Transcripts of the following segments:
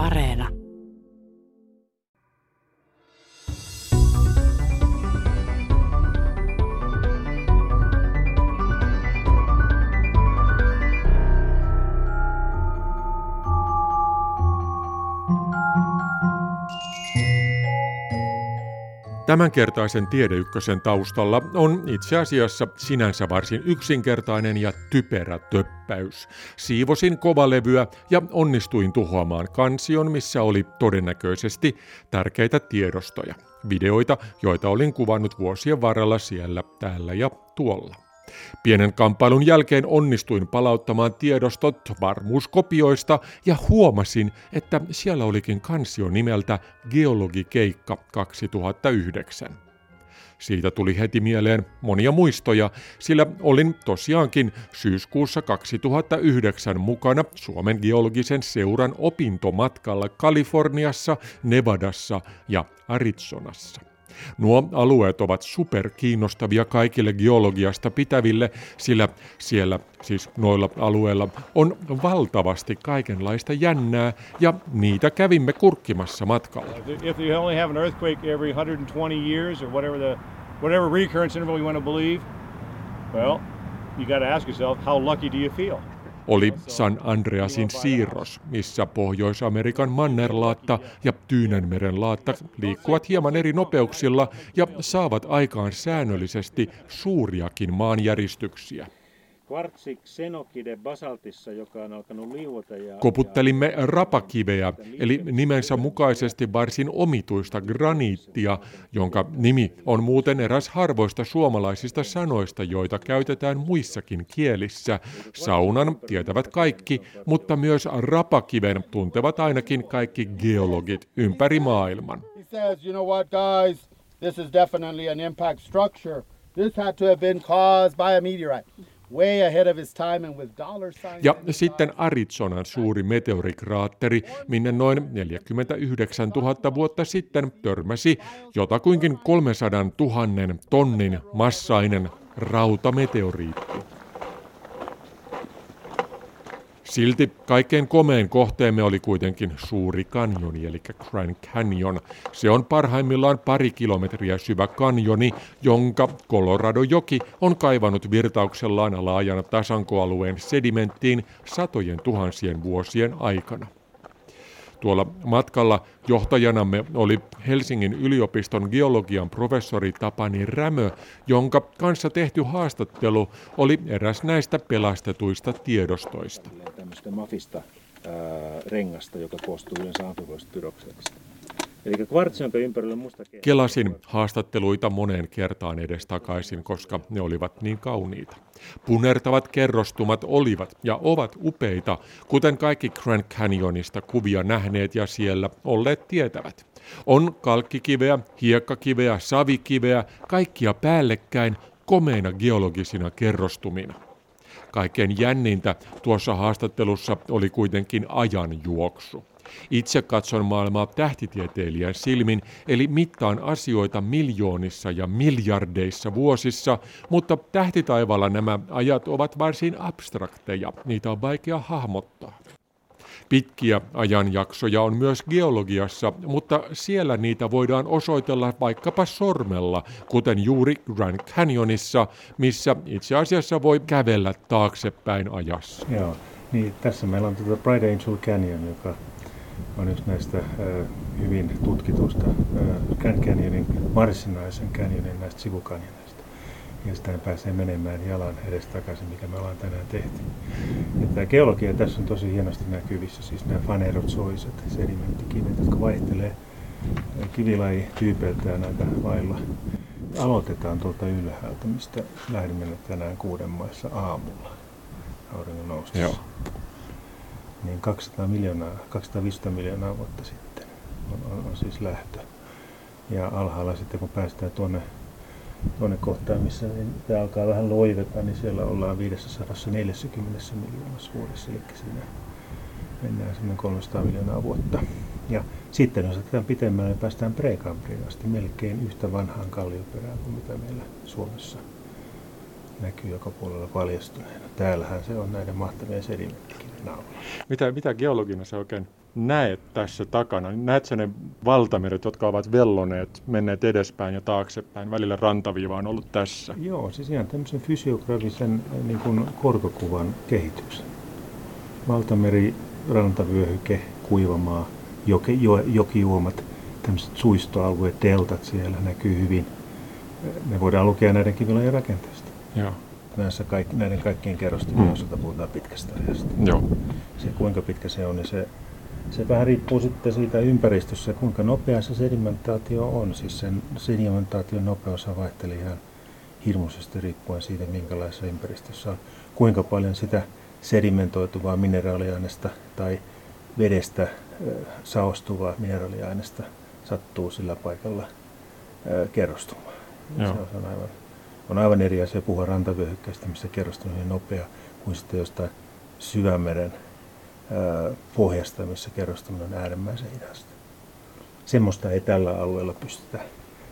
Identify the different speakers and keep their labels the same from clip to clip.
Speaker 1: Areena.
Speaker 2: Tämänkertaisen Tiedeykkösen taustalla on itse asiassa sinänsä varsin yksinkertainen ja typerä töppäys. Siivosin kovalevyä ja onnistuin tuhoamaan kansion, missä oli todennäköisesti tärkeitä tiedostoja. Videoita, joita olin kuvannut vuosien varrella siellä, täällä ja tuolla. Pienen kamppailun jälkeen onnistuin palauttamaan tiedostot varmuuskopioista ja huomasin, että siellä olikin kansio nimeltä Geologikeikka 2009. Siitä tuli heti mieleen monia muistoja, sillä olin tosiaankin syyskuussa 2009 mukana Suomen geologisen seuran opintomatkalla Kaliforniassa, Nevadassa ja Arizonassa. Nuo alueet ovat superkiinnostavia kaikille geologiasta pitäville, sillä siellä, siis noilla alueilla, on valtavasti kaikenlaista jännää ja niitä kävimme kurkkimassa matkalla. If you only have an earthquake every 120 years or whatever the whatever recurrence interval you want to believe, well, you got to ask yourself, how lucky do you feel? Oli San Andreasin siirros, missä Pohjois-Amerikan mannerlaatta ja Tyynenmeren laatta liikkuvat hieman eri nopeuksilla ja saavat aikaan säännöllisesti suuriakin maanjäristyksiä kvartsiksenokide basaltissa, joka on alkanut liuota. Ja, Koputtelimme rapakiveä, eli nimensä mukaisesti varsin omituista graniittia, jonka nimi on muuten eräs harvoista suomalaisista sanoista, joita käytetään muissakin kielissä. Saunan tietävät kaikki, mutta myös rapakiven tuntevat ainakin kaikki geologit ympäri maailman. This is definitely an impact structure. This had to have been caused by a meteorite. Ja sitten Arizonan suuri meteorikraatteri, minne noin 49 000 vuotta sitten törmäsi jotakuinkin 300 000 tonnin massainen rautameteoriitti. Silti kaikkein komein kohteemme oli kuitenkin suuri kanjoni, eli Grand Canyon. Se on parhaimmillaan pari kilometriä syvä kanjoni, jonka Colorado-joki on kaivannut virtauksellaan laajan tasankoalueen sedimenttiin satojen tuhansien vuosien aikana. Tuolla matkalla johtajanamme oli Helsingin yliopiston geologian professori Tapani Rämö, jonka kanssa tehty haastattelu oli eräs näistä pelastetuista tiedostoista. Tämmöistä mafista ää, rengasta, joka koostuu yleensä amfibioista pyrokseista. Eli kvartsi, jonka ympärillä musta Kelasin haastatteluita moneen kertaan edes takaisin, koska ne olivat niin kauniita. Punertavat kerrostumat olivat ja ovat upeita, kuten kaikki Grand Canyonista kuvia nähneet ja siellä olleet tietävät. On kalkkikiveä, hiekkakiveä, savikiveä, kaikkia päällekkäin komeina geologisina kerrostumina. Kaikkein jännintä tuossa haastattelussa oli kuitenkin ajanjuoksu. Itse katson maailmaa tähtitieteilijän silmin, eli mittaan asioita miljoonissa ja miljardeissa vuosissa, mutta tähtitaivaalla nämä ajat ovat varsin abstrakteja, niitä on vaikea hahmottaa. Pitkiä ajanjaksoja on myös geologiassa, mutta siellä niitä voidaan osoitella vaikkapa sormella, kuten juuri Grand Canyonissa, missä itse asiassa voi kävellä taaksepäin ajassa.
Speaker 3: Joo, niin tässä meillä on tuota Bright Angel Canyon, joka on yksi näistä hyvin tutkitusta Grand Canyonin, varsinaisen canyonin näistä sivukanjoneista. Ja sitä pääsee menemään jalan edes takaisin, mikä me ollaan tänään tehty. Ja tämä geologia tässä on tosi hienosti näkyvissä, siis nämä fanerotsoiset sedimenttikivet, jotka vaihtelee kivilaji tyypeiltään aika lailla. Aloitetaan tuolta ylhäältä, mistä lähdimme tänään kuuden maissa aamulla auringon noustessa. Joo niin 200 miljoonaa, 250 miljoonaa vuotta sitten on, on, on siis lähtö. Ja alhaalla sitten kun päästään tuonne, tuonne kohtaan, missä niin tämä alkaa vähän loiveta, niin siellä ollaan 540 miljoonassa vuodessa, eli siinä mennään semmoinen 300 miljoonaa vuotta. Ja sitten jos otetaan pitemmälle, niin päästään Prekambriin asti melkein yhtä vanhaan kallioperään kuin mitä meillä Suomessa näkyy joka puolella paljastuneena. Täällähän se on näiden mahtavien sedimenttikivien alla.
Speaker 2: Mitä, mitä geologina se oikein näet tässä takana? Näet sä ne valtameret, jotka ovat velloneet, menneet edespäin ja taaksepäin? Välillä rantaviiva on ollut tässä.
Speaker 3: Joo, siis ihan tämmöisen fysiografisen niin kuin korkokuvan kehityksen. Valtameri, rantavyöhyke, kuivamaa, joki, jo, jokijuomat, tämmöiset suistoalueet, deltat siellä näkyy hyvin. Ne voidaan lukea näiden kivilojen rakenteesta.
Speaker 2: Joo.
Speaker 3: Näissä kaikki, näiden kaikkien kerrostumien mm. osalta puhutaan pitkästä ajasta.
Speaker 2: Joo.
Speaker 3: Se kuinka pitkä se on, niin se se vähän riippuu sitten siitä ympäristössä, kuinka nopea se sedimentaatio on. Siis sen sedimentaation nopeus vaihtelee ihan hirmuisesti riippuen siitä, minkälaisessa ympäristössä on. Kuinka paljon sitä sedimentoituvaa mineraaliaineesta tai vedestä saostuvaa mineraaliaineesta sattuu sillä paikalla kerrostumaan. Se on aivan, on aivan eri asia puhua rantavyöhykkeestä, missä kerrostuminen on nopea, kuin sitten jostain syvämeren pohjasta, missä kerrostuminen on äärimmäisen hidasta. Semmoista ei tällä alueella pystytä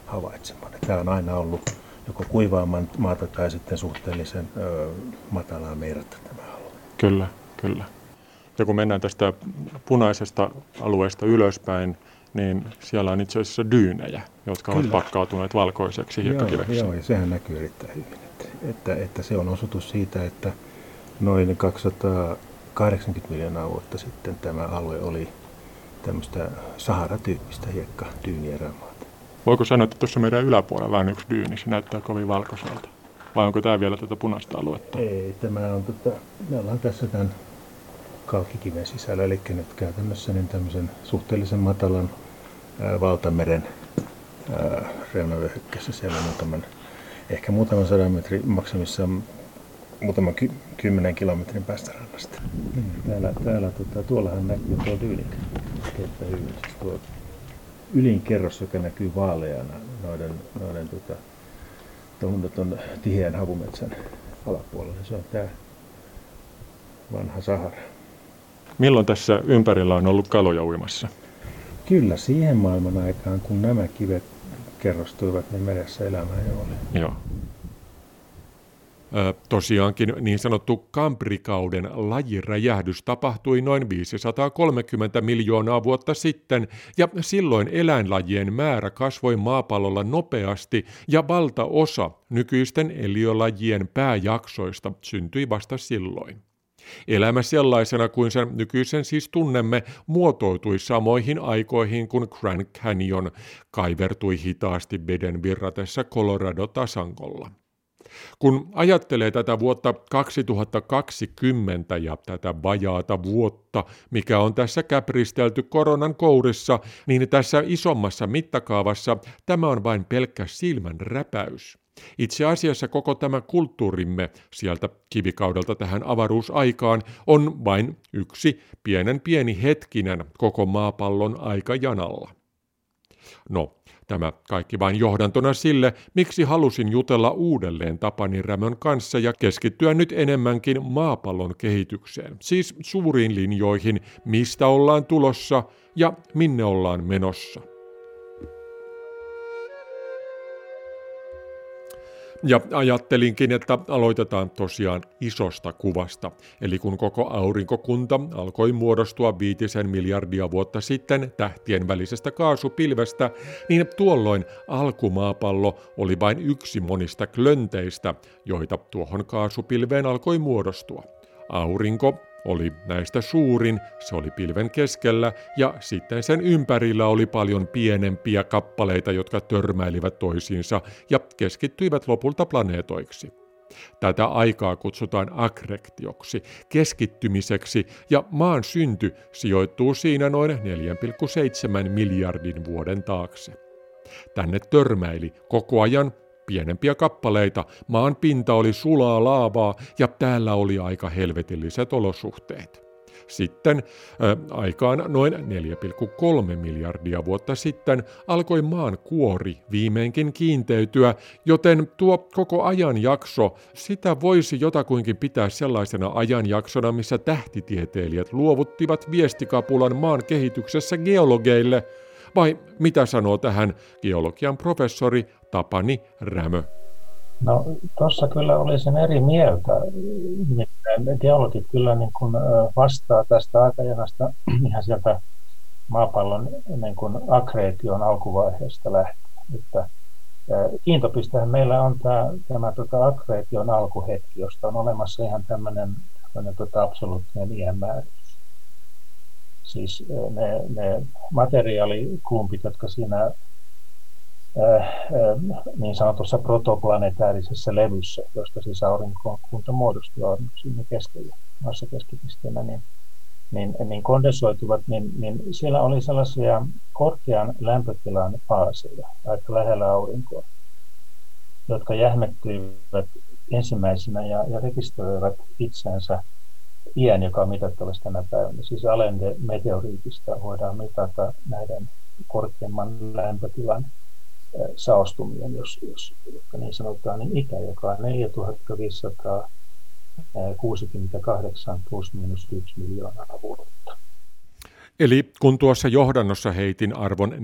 Speaker 3: havaitsemaan. Tämä on aina ollut joko kuivaa maata tai sitten suhteellisen ö, matalaa merta tämä alue.
Speaker 2: Kyllä, kyllä. Ja kun mennään tästä punaisesta alueesta ylöspäin, niin siellä on itse asiassa dyynejä, jotka Kyllä. ovat pakkautuneet valkoiseksi hiekkakiveksi.
Speaker 3: Joo, joo, ja sehän näkyy erittäin hyvin. Että, että, että se on osoitus siitä, että noin 200 80 miljoonaa vuotta sitten tämä alue oli tämmöistä Sahara-tyyppistä hiekka dyynierämaata.
Speaker 2: Voiko sanoa, että tuossa meidän yläpuolella on yksi dyyni, se näyttää kovin valkoiselta? Vai onko tämä vielä tätä punaista aluetta?
Speaker 3: Ei, tämä on, tota, me ollaan tässä tämän kalkkikiven sisällä, eli nyt käytännössä niin tämmöisen suhteellisen matalan ää, valtameren reunavyöhykkeessä siellä muutaman, ehkä muutaman sadan metrin maksimissaan muutaman ky- kymmenen kilometrin päästä rannasta. Mm. Täällä, täällä tota, tuollahan näkyy tuo Dyylikä. Siis tuo ylin kerros, joka näkyy vaaleana noiden, noiden tota, tuon, tuon tiheän havumetsän alapuolella. Se on tämä vanha Sahara.
Speaker 2: Milloin tässä ympärillä on ollut kaloja uimassa?
Speaker 3: Kyllä siihen maailman aikaan, kun nämä kivet kerrostuivat, niin meressä elämä jo oli.
Speaker 2: Joo. Tosiaankin niin sanottu kamprikauden lajiräjähdys tapahtui noin 530 miljoonaa vuotta sitten, ja silloin eläinlajien määrä kasvoi maapallolla nopeasti, ja valtaosa nykyisten eliölajien pääjaksoista syntyi vasta silloin. Elämä sellaisena kuin sen nykyisen siis tunnemme muotoutui samoihin aikoihin, kun Grand Canyon kaivertui hitaasti veden virratessa Colorado-tasankolla. Kun ajattelee tätä vuotta 2020 ja tätä vajaata vuotta, mikä on tässä käpristelty koronan kourissa, niin tässä isommassa mittakaavassa tämä on vain pelkkä silmän räpäys. Itse asiassa koko tämä kulttuurimme sieltä kivikaudelta tähän avaruusaikaan on vain yksi pienen pieni hetkinen koko maapallon aikajanalla. No, Tämä kaikki vain johdantona sille, miksi halusin jutella uudelleen Tapani Rämön kanssa ja keskittyä nyt enemmänkin maapallon kehitykseen, siis suuriin linjoihin, mistä ollaan tulossa ja minne ollaan menossa. Ja ajattelinkin, että aloitetaan tosiaan isosta kuvasta. Eli kun koko aurinkokunta alkoi muodostua viitisen miljardia vuotta sitten tähtien välisestä kaasupilvestä, niin tuolloin alkumaapallo oli vain yksi monista klönteistä, joita tuohon kaasupilveen alkoi muodostua. Aurinko oli näistä suurin, se oli pilven keskellä ja sitten sen ympärillä oli paljon pienempiä kappaleita, jotka törmäilivät toisiinsa ja keskittyivät lopulta planeetoiksi. Tätä aikaa kutsutaan akrektioksi, keskittymiseksi, ja maan synty sijoittuu siinä noin 4,7 miljardin vuoden taakse. Tänne törmäili koko ajan pienempiä kappaleita, maan pinta oli sulaa laavaa ja täällä oli aika helvetilliset olosuhteet. Sitten äh, aikaan noin 4,3 miljardia vuotta sitten alkoi maan kuori viimeinkin kiinteytyä, joten tuo koko ajanjakso, sitä voisi jotakuinkin pitää sellaisena ajanjaksona, missä tähtitieteilijät luovuttivat viestikapulan maan kehityksessä geologeille – vai mitä sanoo tähän geologian professori Tapani Rämö?
Speaker 1: No tuossa kyllä olisin eri mieltä. Geologit kyllä niin kuin vastaa tästä aikajanasta ihan sieltä maapallon niin kuin akreetion alkuvaiheesta lähtien. Että kiintopistehän meillä on tämä, tämä tota akreetion alkuhetki, josta on olemassa ihan tämmöinen, tämmöinen tota absoluuttinen iänmääritys. Siis ne, ne materiaaliklumpit, jotka siinä niin sanotussa protoplanetaarisessa levyssä, josta siis aurinkokunta muodostuu aurinko siinä keskellä, maassa keskipisteenä, niin, niin, niin kondensoituvat, niin, niin siellä oli sellaisia korkean lämpötilan faaseja aika lähellä aurinkoa, jotka jähmettyivät ensimmäisenä ja, ja rekisteröivät itsensä iän, joka on mitattavasti tänä päivänä. Siis alende meteoriitista voidaan mitata näiden korkeimman lämpötilan saostumien, jos, jos niin sanotaan, niin ikä, joka on 4568 plus minus 1 miljoonaa vuotta.
Speaker 2: Eli kun tuossa johdannossa heitin arvon 4,7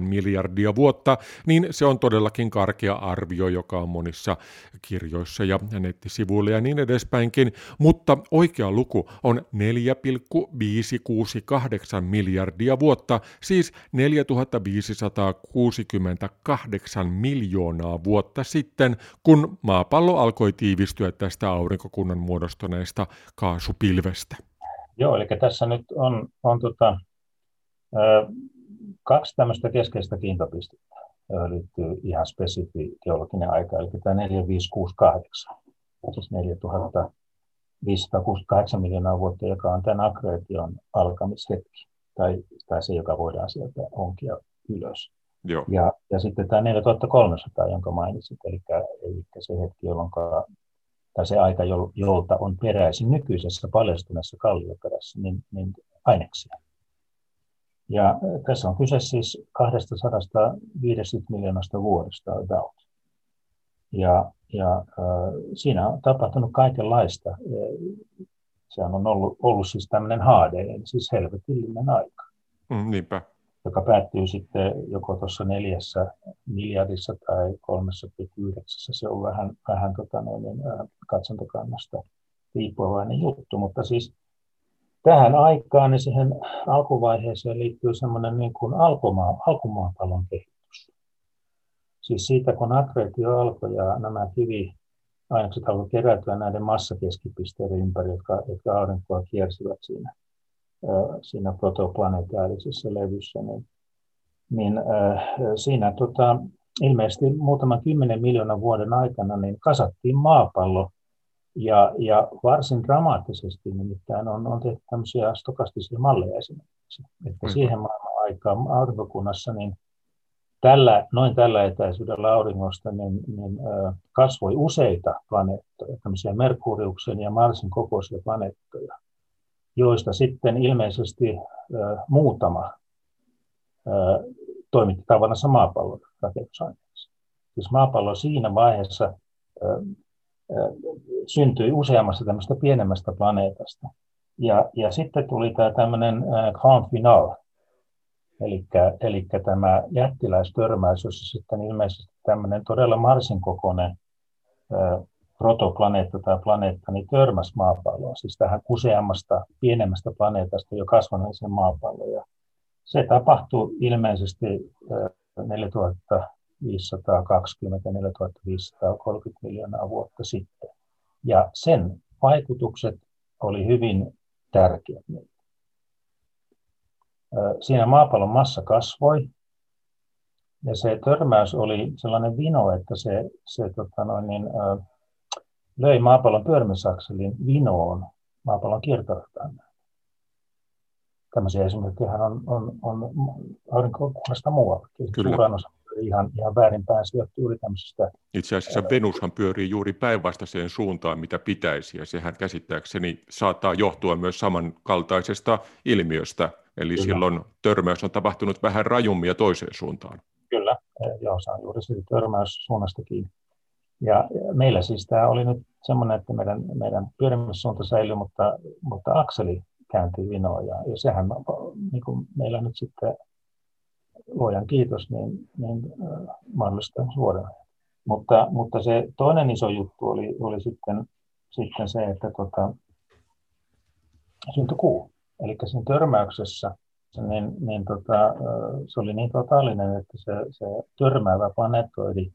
Speaker 2: miljardia vuotta, niin se on todellakin karkea arvio, joka on monissa kirjoissa ja nettisivuilla ja niin edespäinkin, mutta oikea luku on 4,568 miljardia vuotta, siis 4568 miljoonaa vuotta sitten, kun maapallo alkoi tiivistyä tästä aurinkokunnan muodostuneesta kaasupilvestä.
Speaker 1: Joo, eli tässä nyt on, on tota, kaksi tämmöistä keskeistä kiintopistettä, joihin liittyy ihan spesifi geologinen aika, eli tämä 4568, siis 4568 miljoonaa vuotta, joka on tämän akreetion alkamishetki, tai, tai se, joka voidaan sieltä onkia ylös. Joo. Ja, ja sitten tämä 4300, jonka mainitsit, eli, eli se hetki, jolloin tai se aika, jolta on peräisin nykyisessä paljastuneessa kallioperässä, niin, niin aineksia. Ja tässä on kyse siis 250 miljoonasta vuodesta about. Ja, ja äh, siinä on tapahtunut kaikenlaista. Sehän on ollut, ollut siis tämmöinen HD, eli siis helvetillinen aika.
Speaker 2: Mm, niinpä
Speaker 1: joka päättyy sitten joko tuossa neljässä miljardissa tai kolmessa yhdeksässä. Se on vähän, vähän tota noin, niin, katsantokannasta riippuvainen juttu, mutta siis tähän aikaan niin siihen alkuvaiheeseen liittyy semmoinen niin kuin alkumaa, alkumaapallon kehitys. Siis siitä, kun akreetio alkoi ja nämä kivi ainekset alkoivat kerätyä näiden massakeskipisteiden ympäri, jotka, jotka aurinkoa kiersivät siinä siinä protoplanetaarisessa levyssä, niin, niin siinä tota, ilmeisesti muutaman kymmenen miljoonan vuoden aikana niin kasattiin maapallo. Ja, ja varsin dramaattisesti nimittäin on, on tehty tämmöisiä stokastisia malleja esimerkiksi, että mm. siihen maailman aikaan aurinkokunnassa niin tällä, noin tällä etäisyydellä auringosta niin, niin kasvoi useita planeettoja, tämmöisiä Merkuriuksen ja Marsin kokoisia planeettoja joista sitten ilmeisesti muutama toimitti tavanansa maapallon rakennusaineeksi. Siis maapallo siinä vaiheessa syntyi useammasta tämmöistä pienemmästä planeetasta. Ja, ja sitten tuli tämä tämmöinen grand final, eli tämä jättiläistörmäys, jossa sitten ilmeisesti tämmöinen todella Marsin kokoinen protoplaneetta tai planeetta niin törmäsi maapalloon, siis tähän useammasta pienemmästä planeetasta jo kasvaneeseen maapalloon. Ja se tapahtui ilmeisesti 4520-4530 miljoonaa vuotta sitten. Ja sen vaikutukset oli hyvin tärkeät. Siinä maapallon massa kasvoi, ja se törmäys oli sellainen vino, että se, se tota noin, niin, löi maapallon pyörimisakselin vinoon maapallon kiertorataan. Tämmöisiä esimerkkejä on, on, on aurinkokunnasta muuallakin. Kyllä. Uranos ihan, ihan väärinpäin, se johtuu juuri tämmöisestä.
Speaker 2: Itse asiassa Venushan pyörii juuri päinvastaiseen suuntaan, mitä pitäisi, ja sehän käsittääkseni saattaa johtua myös samankaltaisesta ilmiöstä, eli Kyllä. silloin törmäys on tapahtunut vähän rajummin ja toiseen suuntaan.
Speaker 1: Kyllä, joo, se on juuri siitä törmäys suunnasta kiinni. Ja meillä siis tämä oli nyt semmoinen, että meidän, meidän pyörimissuunta säilyi, mutta, mutta akseli kääntyi vinoon ja, ja sehän niin kuin meillä nyt sitten luojan kiitos, niin, niin äh, mahdollistaa suoraan. Mutta, mutta se toinen iso juttu oli, oli sitten, sitten se, että tota, syntyi kuu. Eli siinä törmäyksessä niin, niin tota, se oli niin totaalinen, että se, se törmäävä planetoidi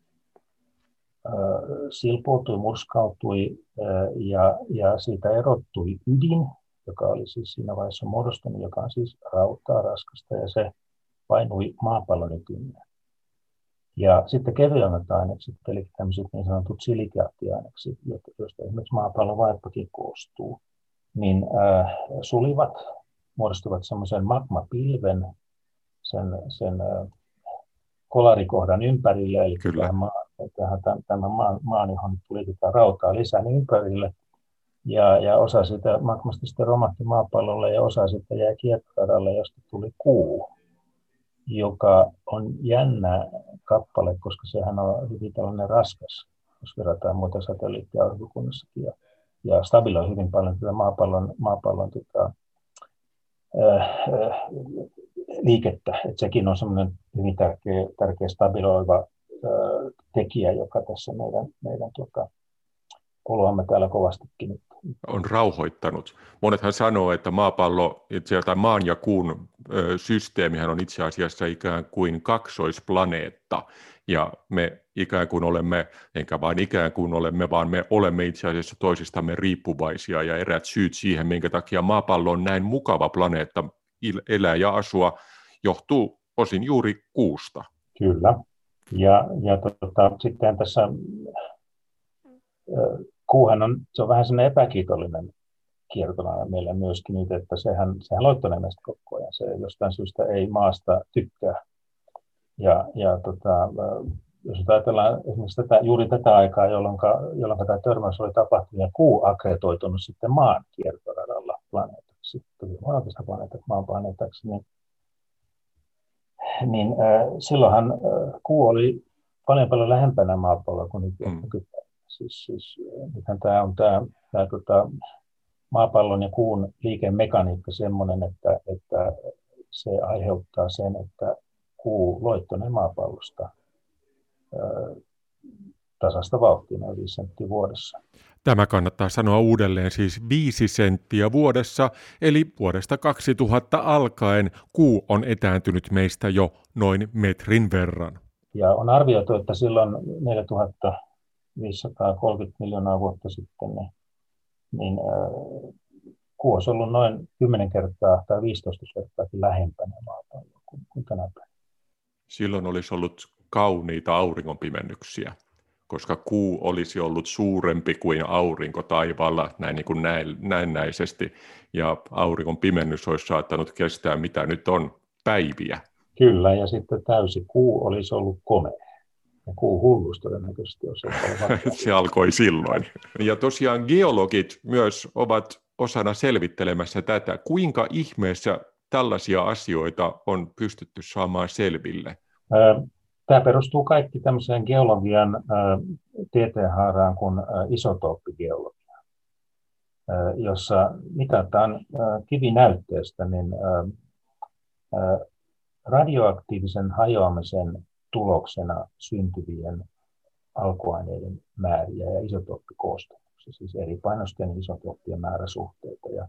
Speaker 1: silpoutui, murskautui ja, ja siitä erottui ydin, joka oli siis siinä vaiheessa muodostunut, joka on siis rautaa raskasta ja se painui maapallon ytimeen. Ja sitten kevyemmät ainekset, eli tämmöiset niin sanotut silikaattiainekset, joista esimerkiksi maapallon vaippakin koostuu, niin äh, sulivat, muodostuvat semmoisen magmapilven sen, sen äh, kolarikohdan ympärille, eli Kyllä. tähän, tähän tämän maan, johon tuli tätä rautaa lisää niin ympärille. Ja, ja osa sitä magmasta sitten romahti maapallolle ja osa sitten jäi kiekkaradalle, josta tuli kuu, joka on jännä kappale, koska sehän on hyvin tällainen raskas, jos verrataan muita satelliitteja aurinkokunnassakin. Ja, ja stabiloi hyvin paljon tätä maapallon, maapallon tota, äh, äh, liikettä. Et sekin on semmoinen hyvin tärkeä, tärkeä stabiloiva tekijä, joka tässä meidän, meidän tota, oloamme täällä kovastikin nyt
Speaker 2: on rauhoittanut. Monethan sanoo, että maapallo, itse asiassa maan ja kuun systeemihän on itse asiassa ikään kuin kaksoisplaneetta, ja me ikään kuin olemme, enkä vain ikään kuin olemme, vaan me olemme itse asiassa toisistamme riippuvaisia, ja erät syyt siihen, minkä takia maapallo on näin mukava planeetta elää ja asua, johtuu osin juuri kuusta.
Speaker 1: Kyllä, ja, ja tota, sitten tässä kuuhan on, se on vähän sellainen epäkiitollinen kiertona meillä myöskin nyt, että sehän, sehän loittonee meistä koko ajan. Se jostain syystä ei maasta tykkää. Ja, ja tota, jos ajatellaan esimerkiksi tätä, juuri tätä aikaa, jolloin, jolloin tämä törmäys oli tapahtunut ja kuu akretoitunut sitten maan kiertoradalla planeetaksi, tuli planeetat maan planeetaksi, niin, niin silloinhan kuu oli paljon paljon lähempänä maapalloa kuin nyt, mm. Siis, siis nythän tämä on tämä, tämä tota, maapallon ja kuun liikemekaniikka sellainen, että, että se aiheuttaa sen, että kuu loittonee maapallosta tasasta vauhtia noin 5 senttiä vuodessa.
Speaker 2: Tämä kannattaa sanoa uudelleen siis 5 senttiä vuodessa, eli vuodesta 2000 alkaen kuu on etääntynyt meistä jo noin metrin verran.
Speaker 1: Ja on arvioitu, että silloin 4000 530 miljoonaa vuotta sitten, niin, niin äh, kuu olisi ollut noin 10 kertaa tai 15 kertaa lähempänä maapalloa kuin, kuin tänä päivänä.
Speaker 2: Silloin olisi ollut kauniita auringonpimennyksiä, koska kuu olisi ollut suurempi kuin aurinko taivaalla näin, niin kuin näennäisesti, ja auringon pimennys olisi saattanut kestää, mitä nyt on, päiviä.
Speaker 1: Kyllä, ja sitten täysi kuu olisi ollut komea ja kuu hullus todennäköisesti, jos
Speaker 2: Se alkoi silloin. Ja tosiaan geologit myös ovat osana selvittelemässä tätä. Kuinka ihmeessä tällaisia asioita on pystytty saamaan selville?
Speaker 1: Tämä perustuu kaikki tämmöiseen geologian tieteenhaaraan kuin isotooppigeologia, jossa mitataan kivinäytteestä niin radioaktiivisen hajoamisen tuloksena syntyvien alkuaineiden määriä ja isotooppikoostumuksia, siis eri painosten isotooppien määräsuhteita. Ja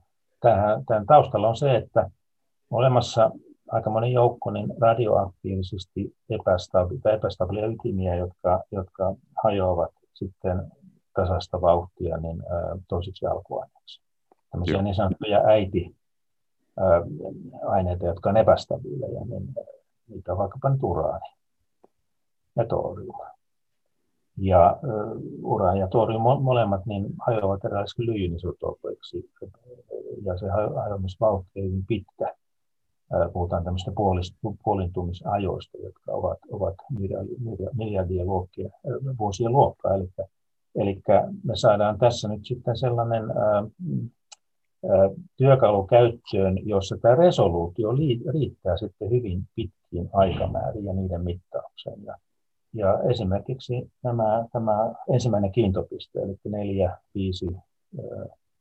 Speaker 1: tämän taustalla on se, että olemassa aika moni joukko niin radioaktiivisesti epästabi- epästabiilia ytimiä, jotka, jotka hajoavat sitten tasasta vauhtia niin, ä, toisiksi alkuaineiksi. Tämmöisiä niin sanottuja äiti aineita, jotka on epästabiileja, niin niitä on vaikkapa nyt uraani ja torium. Ja uh, ura ja torium molemmat niin hajoavat erilaisiksi lyijynisotopeiksi ja se hajoamisvauhti on hyvin pitkä. Puhutaan tämmöistä puolintumisajoista, jotka ovat, ovat miljardia luokkia, vuosien luokkaa. Eli, eli me saadaan tässä nyt sitten sellainen työkalu käyttöön, jossa tämä resoluutio riittää sitten hyvin pitkiin aikamääriin ja niiden mittaukseen. Ja ja esimerkiksi nämä, tämä ensimmäinen kiintopiste, eli 4, 5,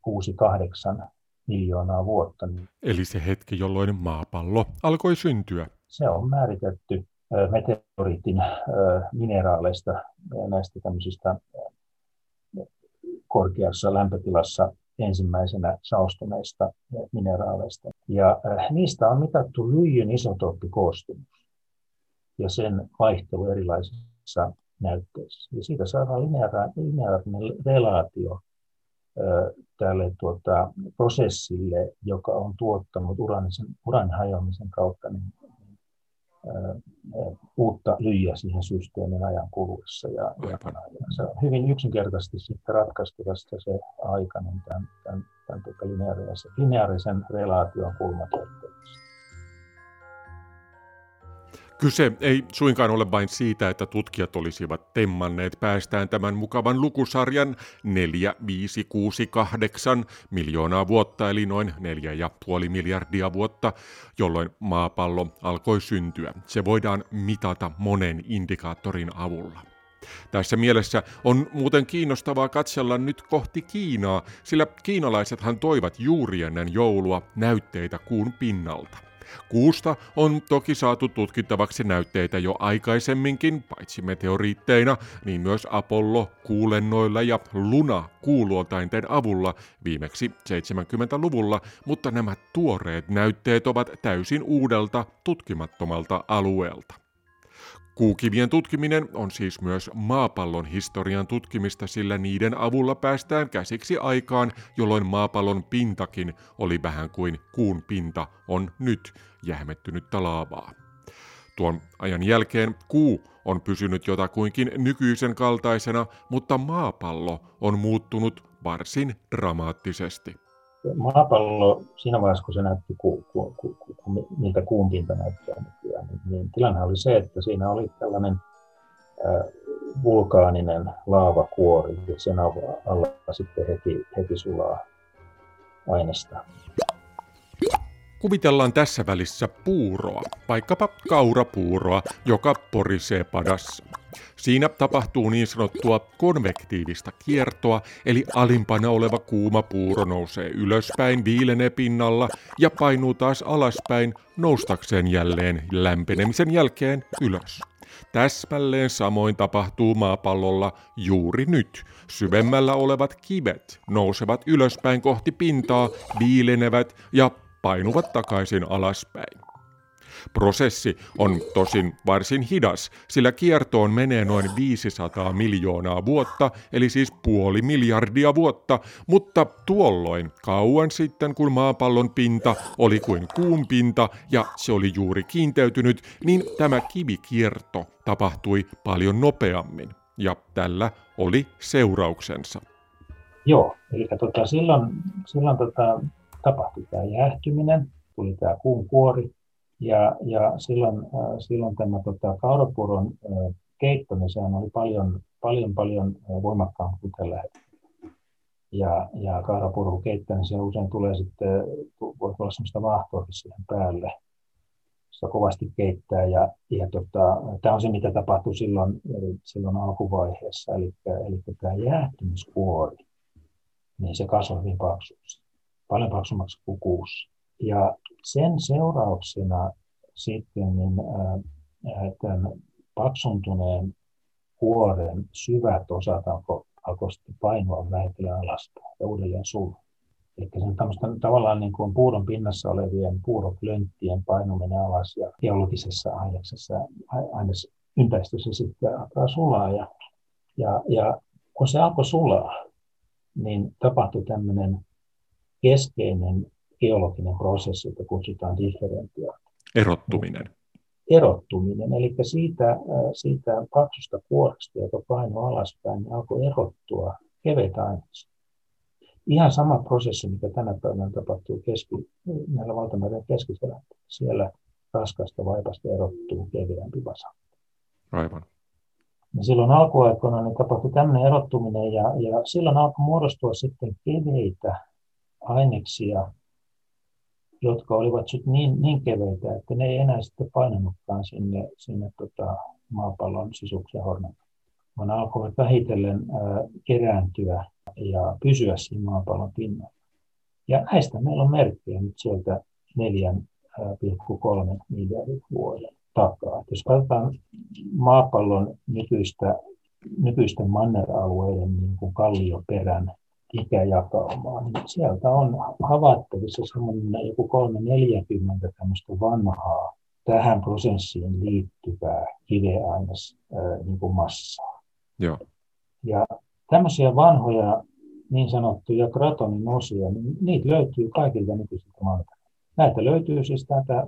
Speaker 1: 6, 8 miljoonaa vuotta. Niin
Speaker 2: eli se hetki, jolloin maapallo alkoi syntyä.
Speaker 1: Se on määritetty meteoriitin mineraaleista, näistä tämmöisistä korkeassa lämpötilassa ensimmäisenä saostuneista mineraaleista. Ja niistä on mitattu lyijyn isotooppikoostumus ja sen vaihtelu erilaisissa näytteissä. Ja siitä saadaan lineaarinen relaatio tälle tuota, prosessille, joka on tuottanut uranisen, uran hajoamisen kautta niin, ää, uutta lyijyä siihen systeemin ajan kuluessa. Ja, ja, ja se on hyvin yksinkertaisesti sitten ratkaistavasta se aika niin tämän, tämän, tämän tuota lineaarisen, lineaarisen relaation kulmakertoimessa.
Speaker 2: Kyse ei suinkaan ole vain siitä, että tutkijat olisivat temmanneet päästään tämän mukavan lukusarjan 4, 5, 6, 8 miljoonaa vuotta, eli noin 4,5 miljardia vuotta, jolloin maapallo alkoi syntyä. Se voidaan mitata monen indikaattorin avulla. Tässä mielessä on muuten kiinnostavaa katsella nyt kohti Kiinaa, sillä kiinalaisethan toivat juuri ennen joulua näytteitä kuun pinnalta. Kuusta on toki saatu tutkittavaksi näytteitä jo aikaisemminkin, paitsi meteoriitteina, niin myös Apollo kuulennoilla ja Luna kuuluotainten avulla viimeksi 70-luvulla, mutta nämä tuoreet näytteet ovat täysin uudelta tutkimattomalta alueelta. Kuukivien tutkiminen on siis myös maapallon historian tutkimista, sillä niiden avulla päästään käsiksi aikaan, jolloin maapallon pintakin oli vähän kuin kuun pinta on nyt jähmettynyttä laavaa. Tuon ajan jälkeen kuu on pysynyt jotakuinkin nykyisen kaltaisena, mutta maapallo on muuttunut varsin dramaattisesti
Speaker 1: maapallo siinä vaiheessa, kun se näytti, ku, ku, ku, ku, miltä kuun pinta näyttää nykyään, niin, niin tilanne oli se, että siinä oli tällainen äh, vulkaaninen laavakuori ja sen alla sitten heti, heti sulaa aineesta.
Speaker 2: Kuvitellaan tässä välissä puuroa, vaikkapa kaurapuuroa, joka porisee padassa. Siinä tapahtuu niin sanottua konvektiivista kiertoa, eli alimpana oleva kuuma puuro nousee ylöspäin, viilenee pinnalla ja painuu taas alaspäin noustakseen jälleen lämpenemisen jälkeen ylös. Täsmälleen samoin tapahtuu maapallolla juuri nyt. Syvemmällä olevat kivet nousevat ylöspäin kohti pintaa, viilenevät ja painuvat takaisin alaspäin. Prosessi on tosin varsin hidas, sillä kiertoon menee noin 500 miljoonaa vuotta, eli siis puoli miljardia vuotta, mutta tuolloin kauan sitten, kun maapallon pinta oli kuin kuun pinta ja se oli juuri kiinteytynyt, niin tämä kivikierto tapahtui paljon nopeammin. Ja tällä oli seurauksensa.
Speaker 1: Joo, eli tota, silloin, silloin tota, tapahtui tämä jäähtyminen, tuli tämä kuun kuori, ja, ja silloin, äh, silloin tämä tota, kaurapuuron äh, keitto, niin sehän oli paljon, paljon, paljon äh, voimakkaampi kuin tällä hetkellä. Ja, ja kaurapuuron keitto, niin se usein tulee sitten, voi olla sellaista vaahtoa siihen päälle, sitä kovasti keittää. Ja, ja tota, tämä on se, mitä tapahtui silloin, silloin alkuvaiheessa, eli, eli tämä jäähtymiskuori, niin se kasvoi hyvin paksuksi, paljon paksummaksi kuin kuussa. Ja sen seurauksena sitten niin, ää, tämän paksuntuneen kuoren syvät osat alkoi alko painoa vähitellen alaspäin ja uudelleen sulaa. Eli se on tämmöistä tavallaan niin kuin puuron pinnassa olevien puuroklönttien painuminen alas ja geologisessa aineksessa, ainesympäristössä sitten alkaa sulaa. Ja, ja, ja kun se alkoi sulaa, niin tapahtui tämmöinen keskeinen geologinen prosessi, jota kutsutaan differentiaatio.
Speaker 2: Erottuminen.
Speaker 1: Erottuminen, eli siitä, äh, siitä paksusta kuoresta, joka painoi alaspäin, niin alkoi erottua keveitä aineista. Ihan sama prosessi, mikä tänä päivänä tapahtuu keski, näillä valtameren keskiselän. Siellä raskasta vaipasta erottuu keveämpi vasa.
Speaker 2: Aivan.
Speaker 1: Ja silloin alkuaikoina niin tapahtui tämmöinen erottuminen ja, ja silloin alkoi muodostua sitten keveitä aineksia, jotka olivat sit niin, niin keveitä, että ne ei enää sitten painanutkaan sinne, sinne tota maapallon sisuksen hornan, vaan alkoivat vähitellen ää, kerääntyä ja pysyä siinä maapallon pinnalla. Ja näistä meillä on merkkejä nyt sieltä 4,3 miljardin vuoden takaa. Jos katsotaan maapallon nykyistä, nykyisten manneralueiden niin kuin kallioperän ikäjakaumaa, niin sieltä on havaittavissa semmoinen joku 340 tämmöistä vanhaa tähän prosessiin liittyvää kiveaines niin kuin massaa.
Speaker 2: Joo.
Speaker 1: Ja tämmöisiä vanhoja niin sanottuja kratonin osia, niin niitä löytyy kaikilta nykyisiltä mantereilta. Näitä löytyy siis täältä,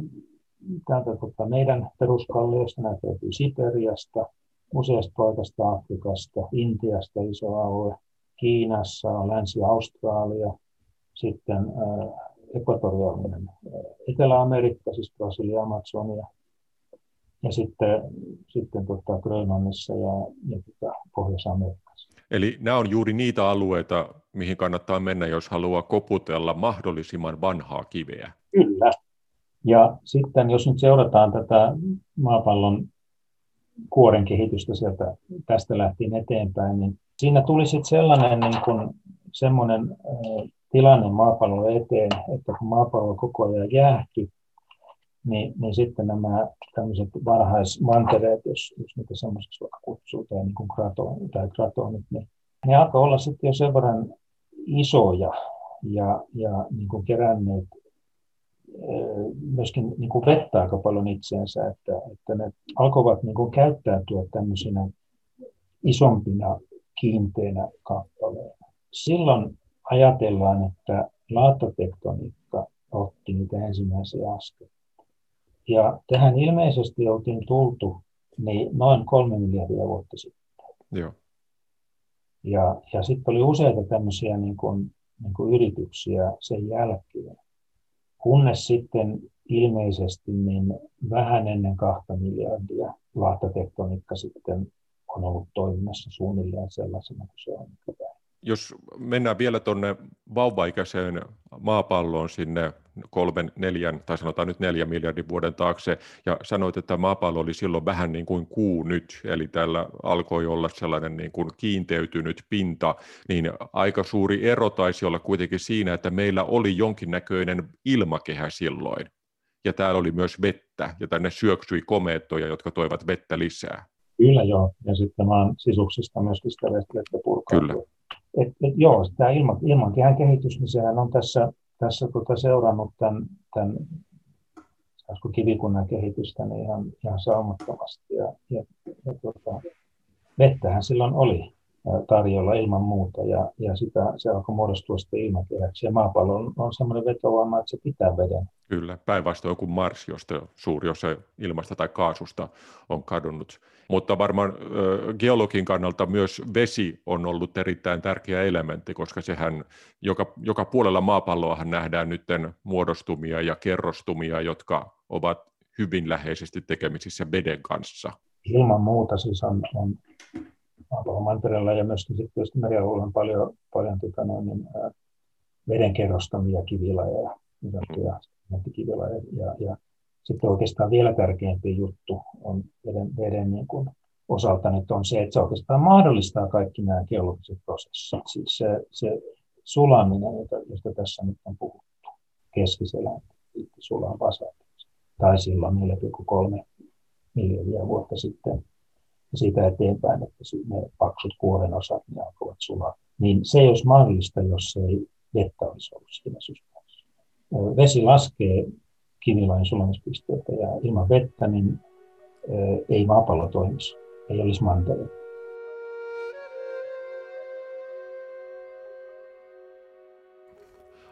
Speaker 1: täältä tota meidän peruskalliosta, näitä löytyy Siperiasta, useasta paikasta Afrikasta, Intiasta iso alue, Kiinassa on Länsi-Australia, sitten äh, ekvatoriaalinen äh, Etelä-Amerikka, siis Brasilia, Amazonia, ja sitten, sitten tota Grönlannissa ja, ja tota Pohjois-Amerikassa.
Speaker 2: Eli nämä on juuri niitä alueita, mihin kannattaa mennä, jos haluaa koputella mahdollisimman vanhaa kiveä.
Speaker 1: Kyllä. Ja sitten jos nyt seurataan tätä maapallon kuoren kehitystä sieltä tästä lähtien eteenpäin, niin siinä tuli sitten sellainen niin kuin, semmoinen tilanne maapallon eteen, että kun maapallo koko ajan jäähtyi, niin, niin sitten nämä tämmöiset varhaismantereet, jos, jos niitä semmoisiksi vaikka kutsuu, tai, niin kuin kraton, tai kratonit, niin ne alkoi olla sitten jo sen verran isoja ja, ja niin kuin keränneet myöskin niin kuin vettä aika paljon itseensä, että, että ne alkoivat niin kuin käyttäytyä tämmöisinä isompina kiinteinä kappaleina. Silloin ajatellaan, että laattotektoniikka otti niitä ensimmäisiä askelia. Ja tähän ilmeisesti oltiin tultu niin noin kolme miljardia vuotta sitten.
Speaker 2: Joo.
Speaker 1: Ja, ja sitten oli useita tämmöisiä niin kuin, niin kuin yrityksiä sen jälkeen, kunnes sitten ilmeisesti niin vähän ennen kahta miljardia laahtatektonikka sitten on ollut toiminnassa suunnilleen sellaisena kuin se on
Speaker 2: jos mennään vielä tuonne vauvaikäiseen maapalloon sinne kolmen, neljän, tai sanotaan nyt neljän miljardin vuoden taakse, ja sanoit, että maapallo oli silloin vähän niin kuin kuu nyt, eli täällä alkoi olla sellainen niin kuin kiinteytynyt pinta, niin aika suuri ero taisi olla kuitenkin siinä, että meillä oli jonkinnäköinen ilmakehä silloin, ja täällä oli myös vettä, ja tänne syöksyi komeettoja, jotka toivat vettä lisää.
Speaker 1: Kyllä joo, ja sitten maan sisuksista myöskin sitä vettä purkaa.
Speaker 2: Kyllä
Speaker 1: et, et, joo, tämä ilma, ilmankehän kehitys, niin sehän on tässä, tässä tota seurannut tämän, tämän kivikunnan kehitystä niin ihan, ihan saumattomasti. Ja, ja, ja tota, vettähän silloin oli tarjolla ilman muuta ja, ja sitä, se alkoi muodostua sitten ilmakehäksi. Ja maapallo on, on semmoinen vetovoima, että se pitää veden.
Speaker 2: Kyllä, päinvastoin kuin Mars, josta suuri osa ilmasta tai kaasusta on kadonnut. Mutta varmaan geologin kannalta myös vesi on ollut erittäin tärkeä elementti, koska sehän joka, joka puolella maapalloahan nähdään nyt muodostumia ja kerrostumia, jotka ovat hyvin läheisesti tekemisissä veden kanssa.
Speaker 1: Ilman muuta siis on, on mantereella ja myöskin sitten tietysti merialueella on paljon, paljon tota noin, niin, ää, veden kerrostamia kivilajeja, mm. kivilajeja ja, ja sitten oikeastaan vielä tärkeämpi juttu on veden, veden niin kuin osalta nyt on se, että se oikeastaan mahdollistaa kaikki nämä geologiset prosessit. Siis se, se sulaminen, josta tässä nyt on puhuttu, keskiselän sulaan vasaatiksi, tai silloin 4,3 miljardia vuotta sitten, ja siitä eteenpäin, että ne paksut kuoren osat ne alkavat sulaa. Niin se ei olisi mahdollista, jos ei vettä olisi ollut siinä systeemissä. Vesi laskee kivilain sulamispisteitä ja ilman vettä niin ei maapallo toimisi, ei olisi mantereita.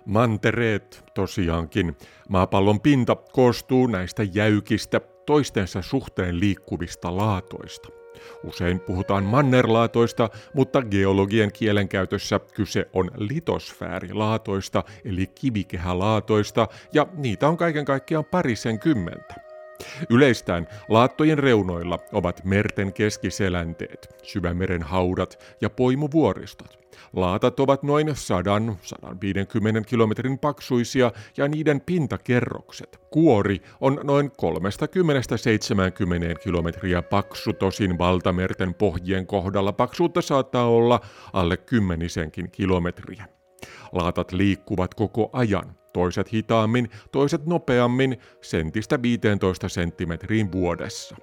Speaker 2: Mantereet tosiaankin. Maapallon pinta koostuu näistä jäykistä, toistensa suhteen liikkuvista laatoista. Usein puhutaan mannerlaatoista, mutta geologien kielenkäytössä kyse on litosfäärilaatoista eli kivikehälaatoista ja niitä on kaiken kaikkiaan parisen kymmentä. Yleistään laattojen reunoilla ovat merten keskiselänteet, syvämeren haudat ja poimuvuoristot. Laatat ovat noin 100-150 kilometrin paksuisia ja niiden pintakerrokset. Kuori on noin 30-70 kilometriä paksu, tosin valtamerten pohjien kohdalla paksuutta saattaa olla alle kymmenisenkin kilometriä. Laatat liikkuvat koko ajan. Toiset hitaammin, toiset nopeammin, sentistä 15 senttimetriin vuodessa.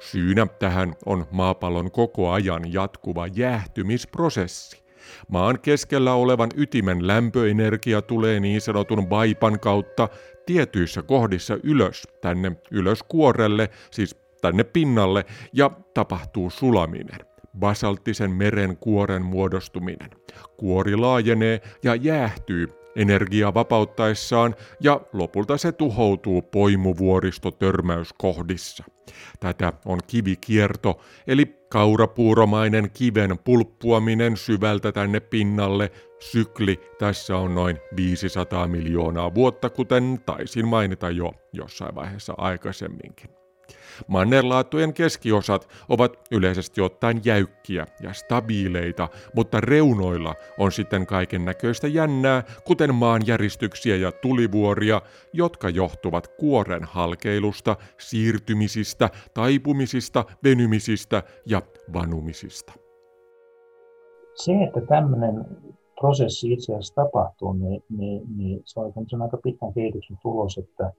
Speaker 2: Syynä tähän on maapallon koko ajan jatkuva jäähtymisprosessi. Maan keskellä olevan ytimen lämpöenergia tulee niin sanotun vaipan kautta tietyissä kohdissa ylös, tänne ylös kuorelle, siis tänne pinnalle, ja tapahtuu sulaminen basalttisen meren kuoren muodostuminen. Kuori laajenee ja jäähtyy energia vapauttaessaan ja lopulta se tuhoutuu poimuvuoristo törmäyskohdissa. Tätä on kivikierto, eli kaurapuuromainen kiven pulppuaminen syvältä tänne pinnalle. Sykli tässä on noin 500 miljoonaa vuotta, kuten taisin mainita jo jossain vaiheessa aikaisemminkin. Mannerlaattojen keskiosat ovat yleisesti ottaen jäykkiä ja stabiileita, mutta reunoilla on sitten kaiken näköistä jännää, kuten maanjäristyksiä ja tulivuoria, jotka johtuvat kuoren halkeilusta, siirtymisistä, taipumisista, venymisistä ja vanumisista.
Speaker 1: Se, että tämmöinen prosessi itse asiassa tapahtuu, niin, niin, niin se on aika pitkän kehityksen tulos, että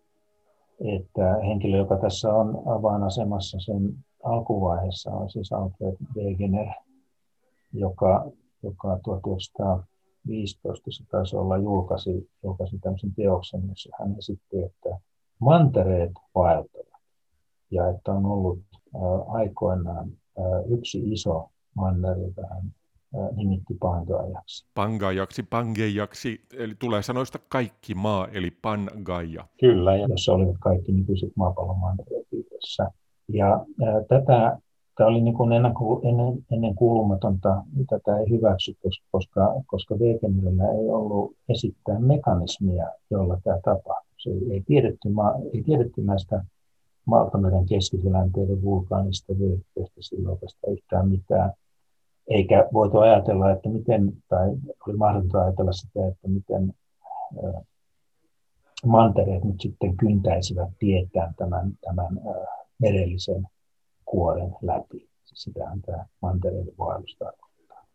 Speaker 1: että henkilö, joka tässä on avainasemassa sen alkuvaiheessa, on siis Alfred Wegener, joka, joka 1915 se taisi olla, julkaisi, julkaisi tämmöisen teoksen, jossa hän esitti, että mantereet vaeltavat. Ja että on ollut aikoinaan yksi iso manner, jota hän nimitti Pangaajaksi.
Speaker 2: Pangaajaksi, Pangeijaksi, eli tulee sanoista kaikki maa, eli Pangaia.
Speaker 1: Kyllä, ja tässä olivat kaikki nykyiset maapallon mantereet yhdessä. Ja ää, tätä, tämä oli niin kuin ennen, ennen, ennen kuulumatonta, tätä ei hyväksytty, koska, koska Wegenerillä ei ollut esittää mekanismia, jolla tämä tapahtui. Se ei, ei, tiedetty, ei tiedetty näistä Maltameren keskiselänteiden vulkaanista vyöhykkeistä silloin yhtään mitään eikä voitu ajatella, että miten, tai oli mahdotonta ajatella sitä, että miten mantereet nyt sitten kyntäisivät tietään tämän, tämän merellisen kuoren läpi. Sitähän tämä mantereiden vaellus tarkoittaa.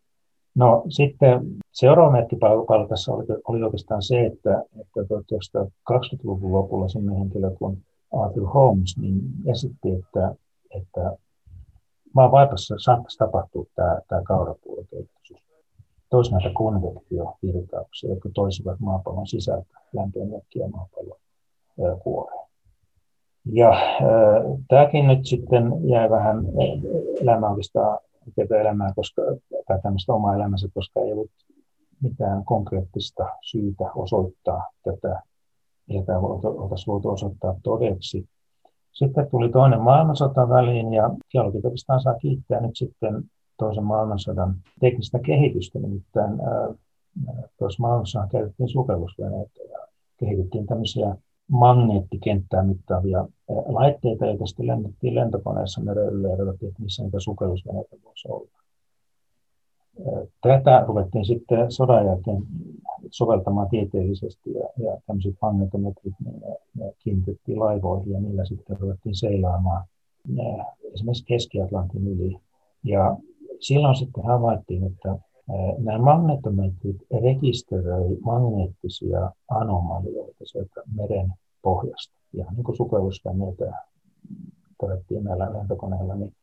Speaker 1: No sitten seuraava merkkipalvelu tässä oli, oli oikeastaan se, että, että 1920-luvun lopulla sellainen henkilö kuin Arthur Holmes niin esitti, että, että maan vaipassa saattaisi tapahtua tämä, tämä kaurapuolokehitys. Toisi näitä konvektiovirtauksia, jotka toisivat maapallon sisältä lämpöenergiaa maapallon kuoreen. Ja äh, tämäkin nyt sitten jäi vähän elämään oikeastaan elämää, koska, tai tämmöistä omaa elämänsä, koska ei ollut mitään konkreettista syytä osoittaa tätä, ja tämä oltaisiin voitu osoittaa todeksi. Sitten tuli toinen maailmansota väliin ja geologit oikeastaan saa kiittää nyt sitten toisen maailmansodan teknistä kehitystä. Nimittäin toisessa maailmassa käytettiin sukellusveneitä ja kehitettiin tämmöisiä magneettikenttää mittaavia laitteita, joita sitten lennettiin lentokoneessa meren ylle ja että missä niitä sukellusveneitä voisi olla. Tätä ruvettiin sitten sodan jälkeen soveltamaan tieteellisesti ja, ja tämmöiset magnetometrit ne, ne kiinnitettiin laivoihin ja niillä sitten ruvettiin seilaamaan ne, esimerkiksi Keski-Atlantin yli. Ja silloin sitten havaittiin, että nämä magnetometrit rekisteröi magneettisia anomalioita sieltä meren pohjasta. Ja niin kuin sukellusväneitä todettiin näillä lentokoneilla, niin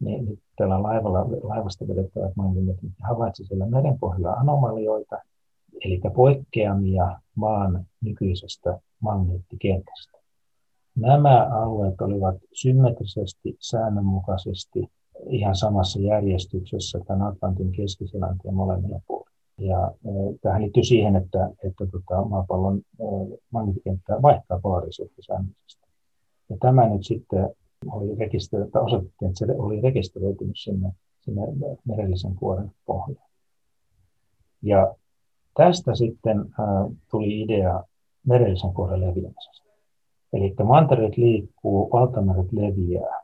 Speaker 1: niin, niin tällä laivalla, laivasta vedettävät magneetit havaitsi siellä merenpohjalla anomalioita, eli poikkeamia maan nykyisestä magneettikentästä. Nämä alueet olivat symmetrisesti, säännönmukaisesti ihan samassa järjestyksessä tämän Atlantin keskiselänteen molemmilla puolilla. Ja e, tähän liittyy siihen, että, että tota, maapallon e, magneettikenttä vaihtaa polaarisuutta säännöllisesti. Ja tämä nyt sitten oli rekisteröity, osoitettiin, että se oli rekisteröitynyt sinne, sinne merellisen kuoren pohjaan. Ja tästä sitten äh, tuli idea merellisen kuoren leviämisestä. Eli mantereet liikkuu, valtameret leviää.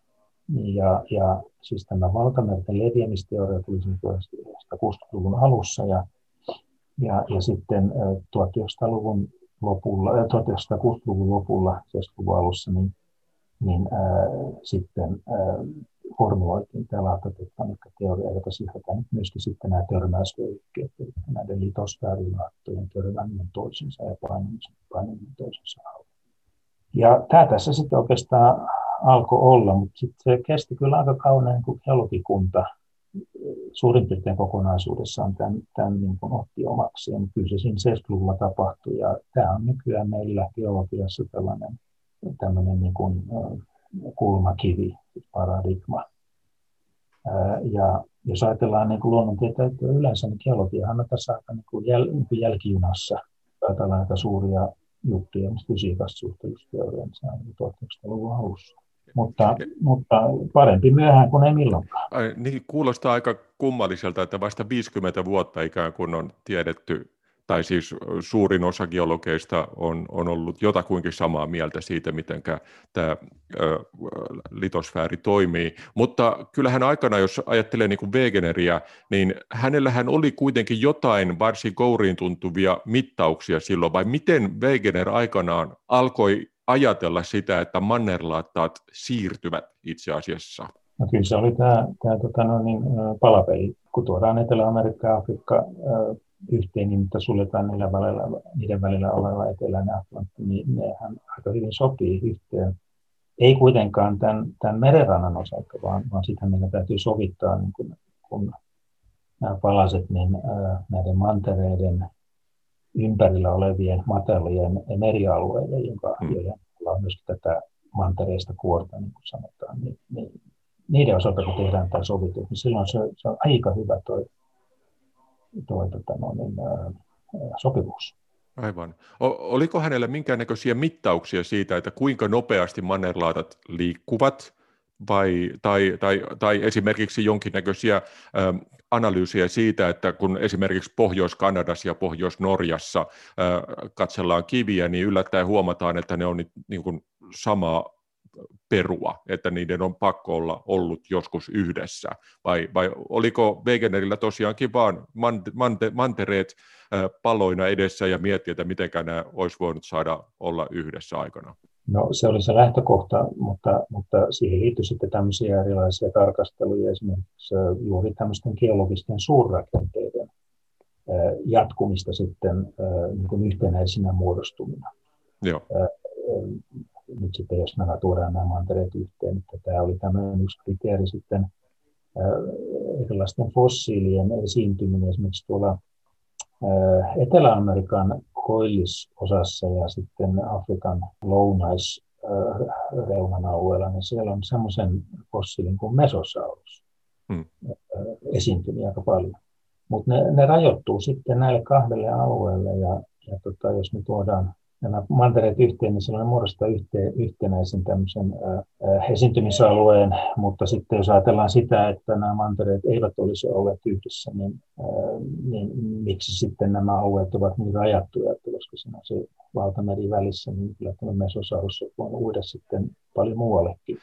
Speaker 1: Ja, ja siis tämä valtamerten leviämisteoria tuli 1960-luvun alussa ja, ja, ja sitten 1900-luvun lopulla, 1960-luvun lopulla, 70-luvun alussa, niin niin ää, sitten ää, formuloitiin tämä laattotektonikka-teoria, joka sisältää myöskin sitten nämä törmäysvyöhykkeet, eli näiden litosfäärilaattojen törmääminen toisinsa ja painamisen, painaminen toisinsa alle. Ja tämä tässä sitten oikeastaan alkoi olla, mutta sitten se kesti kyllä aika kauan, kun geologikunta suurin piirtein kokonaisuudessaan tämän, tämän niin kuin otti omakseen. Kyllä se siinä 70-luvulla tapahtui ja tämä on nykyään meillä geologiassa tällainen tämmöinen niin kuin, kulmakivi, paradigma. Ja jos ajatellaan niin luonnontieteitä yleensä, niin geologiahan on tässä aika niin kuin jäl, niin kuin jälkijunassa. Ajatellaan aika suuria juttuja, fysiikasta suhteellisuusteorian, se on 1900-luvun alussa. Mutta, mutta parempi myöhään kuin ei milloinkaan.
Speaker 2: Ai, niin, kuulostaa aika kummalliselta, että vasta 50 vuotta ikään kuin on tiedetty tai siis suurin osa geologeista on, on ollut jotakuinkin samaa mieltä siitä, miten tämä litosfääri toimii. Mutta kyllähän aikana, jos ajattelee niin Wegeneriä, niin hänellähän oli kuitenkin jotain varsin kouriin tuntuvia mittauksia silloin, vai miten Wegener aikanaan alkoi ajatella sitä, että mannerlaattaat siirtyvät itse asiassa?
Speaker 1: No kyllä se oli tämä, tämä tota, no niin, palapeli, kun tuodaan Etelä-Amerikka Afrikka yhteen, niin mutta suljetaan niiden välillä, niiden välillä oleva eteläinen Atlantti, niin nehän aika hyvin sopii yhteen. Ei kuitenkaan tämän, tämän merenrannan osalta, vaan, vaan sitä meidän täytyy sovittaa, niin kun, kun nämä palaset, niin näiden mantereiden ympärillä olevien matalien merialueiden, jonka hmm. on myös tätä mantereista kuorta, niin kuin sanotaan, niin, niin niiden osalta, kun tehdään tämä sovitus, niin silloin se, se on aika hyvä toi toi, tota, no, niin, sopivuus.
Speaker 2: Aivan. O- oliko hänellä minkäännäköisiä mittauksia siitä, että kuinka nopeasti mannerlaatat liikkuvat, vai, tai, tai, tai esimerkiksi jonkinnäköisiä ä, analyysiä siitä, että kun esimerkiksi Pohjois-Kanadassa ja Pohjois-Norjassa ä, katsellaan kiviä, niin yllättäen huomataan, että ne on niin kuin samaa perua, että niiden on pakko olla ollut joskus yhdessä? Vai, vai oliko Wegenerillä tosiaankin vaan mante, mantereet paloina edessä ja miettiä, että miten nämä olisi voinut saada olla yhdessä aikana?
Speaker 1: No se oli se lähtökohta, mutta, mutta siihen liittyi sitten tämmöisiä erilaisia tarkasteluja, esimerkiksi juuri tämmöisten geologisten suurrakenteiden jatkumista sitten niin kuin yhtenäisinä muodostumina. Joo nyt sitten jos nämä tuodaan nämä mantereet yhteen, että tämä oli tämmöinen yksi kriteeri sitten erilaisten fossiilien esiintyminen esimerkiksi tuolla Etelä-Amerikan koillisosassa ja sitten Afrikan lounaisreunan alueella, niin siellä on semmoisen fossiilin kuin mesosaurus hmm. esiintynyt aika paljon. Mutta ne, ne rajoittuu sitten näille kahdelle alueelle ja, ja tota, jos me tuodaan nämä mantereet yhteen, niin silloin muodostaa yhteen, yhtenäisen tämmöisen ää, esiintymisalueen, mutta sitten jos ajatellaan sitä, että nämä mantereet eivät olisi olleet yhdessä, niin, ää, niin miksi sitten nämä alueet ovat niin rajattuja, että koska siinä on se valtameri välissä, niin kyllä tämä mesosaurus voi uida sitten paljon muuallekin.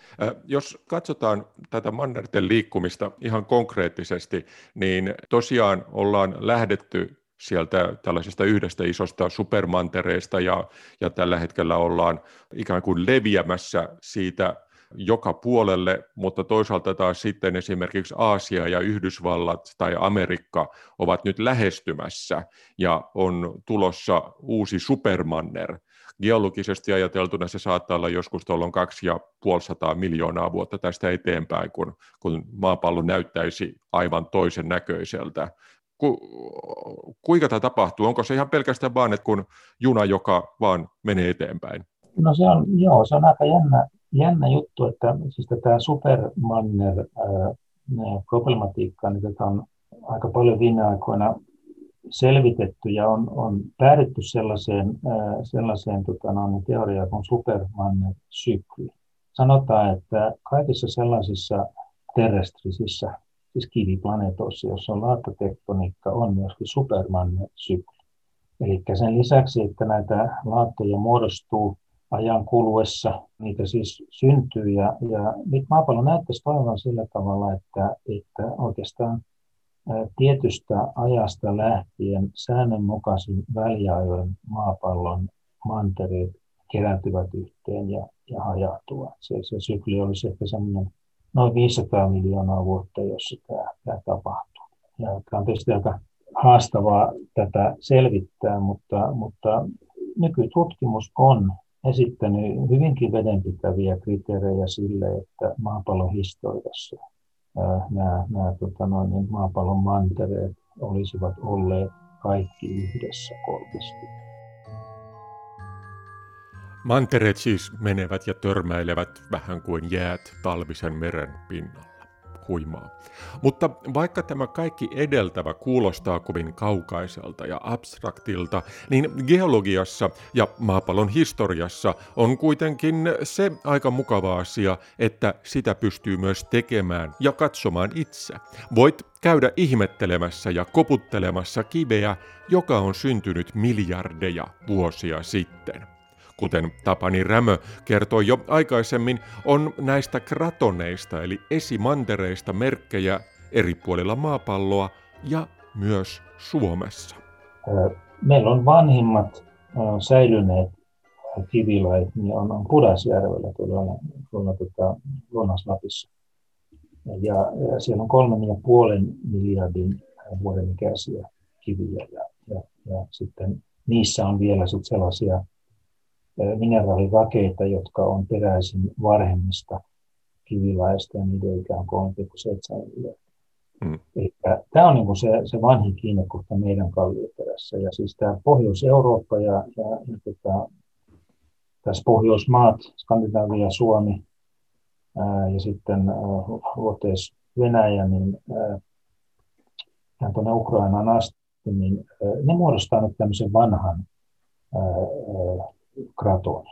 Speaker 2: Jos katsotaan tätä mannerten liikkumista ihan konkreettisesti, niin tosiaan ollaan lähdetty sieltä tällaisesta yhdestä isosta supermantereesta ja, ja tällä hetkellä ollaan ikään kuin leviämässä siitä joka puolelle, mutta toisaalta taas sitten esimerkiksi Aasia ja Yhdysvallat tai Amerikka ovat nyt lähestymässä ja on tulossa uusi supermanner. Geologisesti ajateltuna se saattaa olla joskus tuolloin kaksi ja puolisataa miljoonaa vuotta tästä eteenpäin, kun, kun maapallo näyttäisi aivan toisen näköiseltä ku, kuinka tämä tapahtuu? Onko se ihan pelkästään vaan, että kun juna, joka vaan menee eteenpäin?
Speaker 1: No se on, joo, se on aika jännä, jännä juttu, että siis tätä supermanner ää, problematiikkaa, niin tätä on aika paljon viime aikoina selvitetty ja on, on päädytty sellaiseen, sellaiseen tota, no, teoriaan kuin supermanner-sykli. Sanotaan, että kaikissa sellaisissa terrestrisissä siis kiviplaneetoissa, jossa on laattotektoniikka, on myöskin Superman-sykli. Eli sen lisäksi, että näitä laattoja muodostuu ajan kuluessa, niitä siis syntyy, ja, ja nyt maapallo näyttäisi toivon sillä tavalla, että, että oikeastaan tietystä ajasta lähtien säännönmukaisin väliajoin maapallon mantereet kerääntyvät yhteen ja, ja hajautuvat. Se, se sykli olisi ehkä semmoinen noin 500 miljoonaa vuotta, jossa tämä, tämä tapahtuu. Ja tämä on tietysti aika haastavaa tätä selvittää, mutta, mutta nykytutkimus on esittänyt hyvinkin vedenpitäviä kriteerejä sille, että maapallon historiassa nämä, nämä tota noin, niin maapallon mantereet olisivat olleet kaikki yhdessä kolmesti.
Speaker 2: Mantereet siis menevät ja törmäilevät vähän kuin jäät talvisen meren pinnalla huimaa. Mutta vaikka tämä kaikki edeltävä kuulostaa kovin kaukaiselta ja abstraktilta, niin geologiassa ja maapallon historiassa on kuitenkin se aika mukava asia, että sitä pystyy myös tekemään ja katsomaan itse. Voit käydä ihmettelemässä ja koputtelemassa kiveä, joka on syntynyt miljardeja vuosia sitten kuten Tapani Rämö kertoi jo aikaisemmin, on näistä kratoneista eli esimantereista merkkejä eri puolilla maapalloa ja myös Suomessa.
Speaker 1: Meillä on vanhimmat säilyneet kivilait, niin on, on Pudasjärvellä tuolla, tuolla tuota, Lounais-Lapissa. Ja, ja siellä on kolmen ja puolen miljardin vuoden ikäisiä kiviä ja, ja, ja sitten niissä on vielä sit sellaisia mineraalirakeita, jotka on peräisin varhemmista kivilaista ja niiden ikä on 3,7 miljardia. Mm. tämä on niin se, se vanhin kiinnekohta meidän kallioperässä. Ja siis tämä Pohjois-Eurooppa ja, ja, ja tota, tässä Pohjoismaat, Skandinavia, Suomi ää, ja sitten luoteis Venäjä, niin ää, tuonne Ukrainaan asti, niin ää, ne muodostaa nyt tämmöisen vanhan ää, kratoni,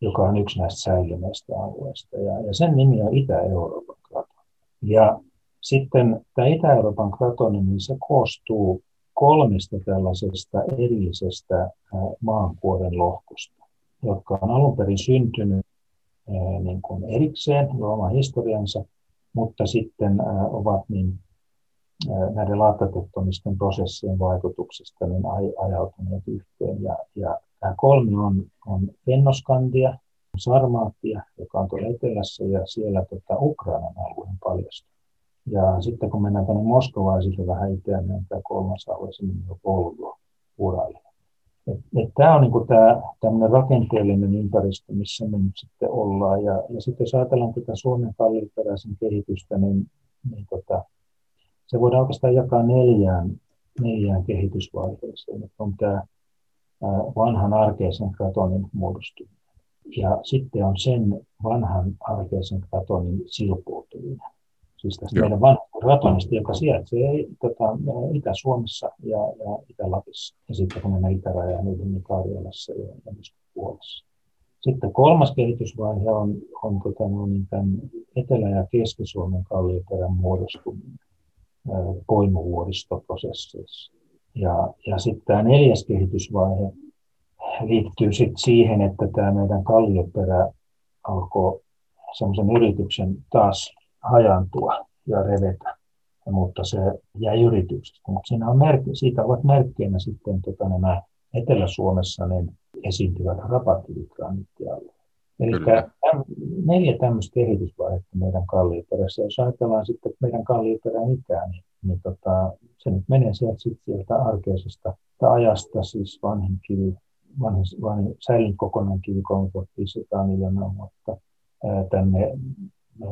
Speaker 1: joka on yksi näistä säilyneistä alueista. Ja, ja sen nimi on Itä-Euroopan kratoni. Ja sitten tämä Itä-Euroopan kratoni, niin se koostuu kolmesta tällaisesta erillisestä maankuoren lohkosta, jotka on alun perin syntynyt niin kuin erikseen, oma historiansa, mutta sitten ovat niin näiden laatatektonisten prosessien vaikutuksesta niin ajautuneet yhteen. Ja, ja Tämä kolmi on, on Fennoskandia, Sarmaatia, joka on tuolla etelässä, ja siellä tota, Ukrainan alueen paljasta. Ja sitten kun mennään tänne Moskovaan ja vähän itään, niin tämä kolmas alue, se on Urali. Tämä on niin tämä rakenteellinen ympäristö, missä me nyt sitten ollaan. Ja, ja sitten jos ajatellaan tätä Suomen kalliperäisen kehitystä, niin, niin tota, se voidaan oikeastaan jakaa neljään, neljään kehitysvaiheeseen. Että on tämä vanhan arkeisen kratonin muodostuminen. Ja sitten on sen vanhan arkeisen kratonin silpoutuminen. Siis tästä Joo. meidän vanhasta kratonista, joka sijaitsee tota, Itä-Suomessa ja, ja Itä-Lapissa. Ja sitten kun mennään itärajaan, niin Karjalassa ja, ja myös Puolassa. Sitten kolmas kehitysvaihe on, on tota, no, niin tämän Etelä- ja Keski-Suomen kallioperän muodostuminen poimuvuoristoprosesseissa. Ja, ja sitten tämä neljäs kehitysvaihe liittyy sitten siihen, että tämä meidän kallioperä alkoi semmoisen yrityksen taas hajantua ja revetä, mutta se jäi yrityksestä. Mutta siinä on merkki, siitä ovat merkkeinä sitten tota, nämä Etelä-Suomessa niin esiintyvät rapatiivigraniittialueet. Eli neljä tämmöistä kehitysvaihetta meidän kallioperässä. Jos ajatellaan sitten meidän kallioperän ikää, niin, niin tota, se nyt menee sieltä, sit sieltä arkeisesta ajasta, siis vanhin kivi, vanhin, vanhin säilyn kokonaan kivi 3500 miljoonaa vuotta tänne 2,6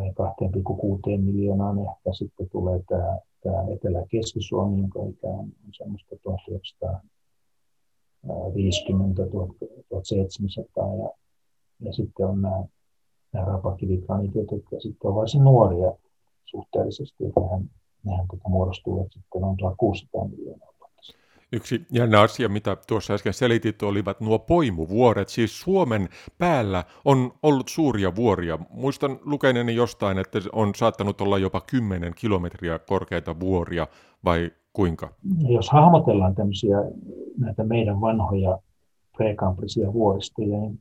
Speaker 1: miljoonaan. Ehkä sitten tulee tämä, tämä Etelä-Keski-Suomi, jonka ikä on semmoista 1950 1700 ja, ja sitten on nämä, nämä rapakivikranit, jotka sitten on varsin nuoria suhteellisesti, että nehän tota muodostuvat sitten noin 1600 miljoonaa
Speaker 2: Yksi jännä asia, mitä tuossa äsken selitit, olivat nuo poimuvuoret. Siis Suomen päällä on ollut suuria vuoria. Muistan lukeneeni jostain, että on saattanut olla jopa 10 kilometriä korkeita vuoria, vai kuinka?
Speaker 1: Jos hahmotellaan tämmöisiä näitä meidän vanhoja prekamprisia vuoristoja, niin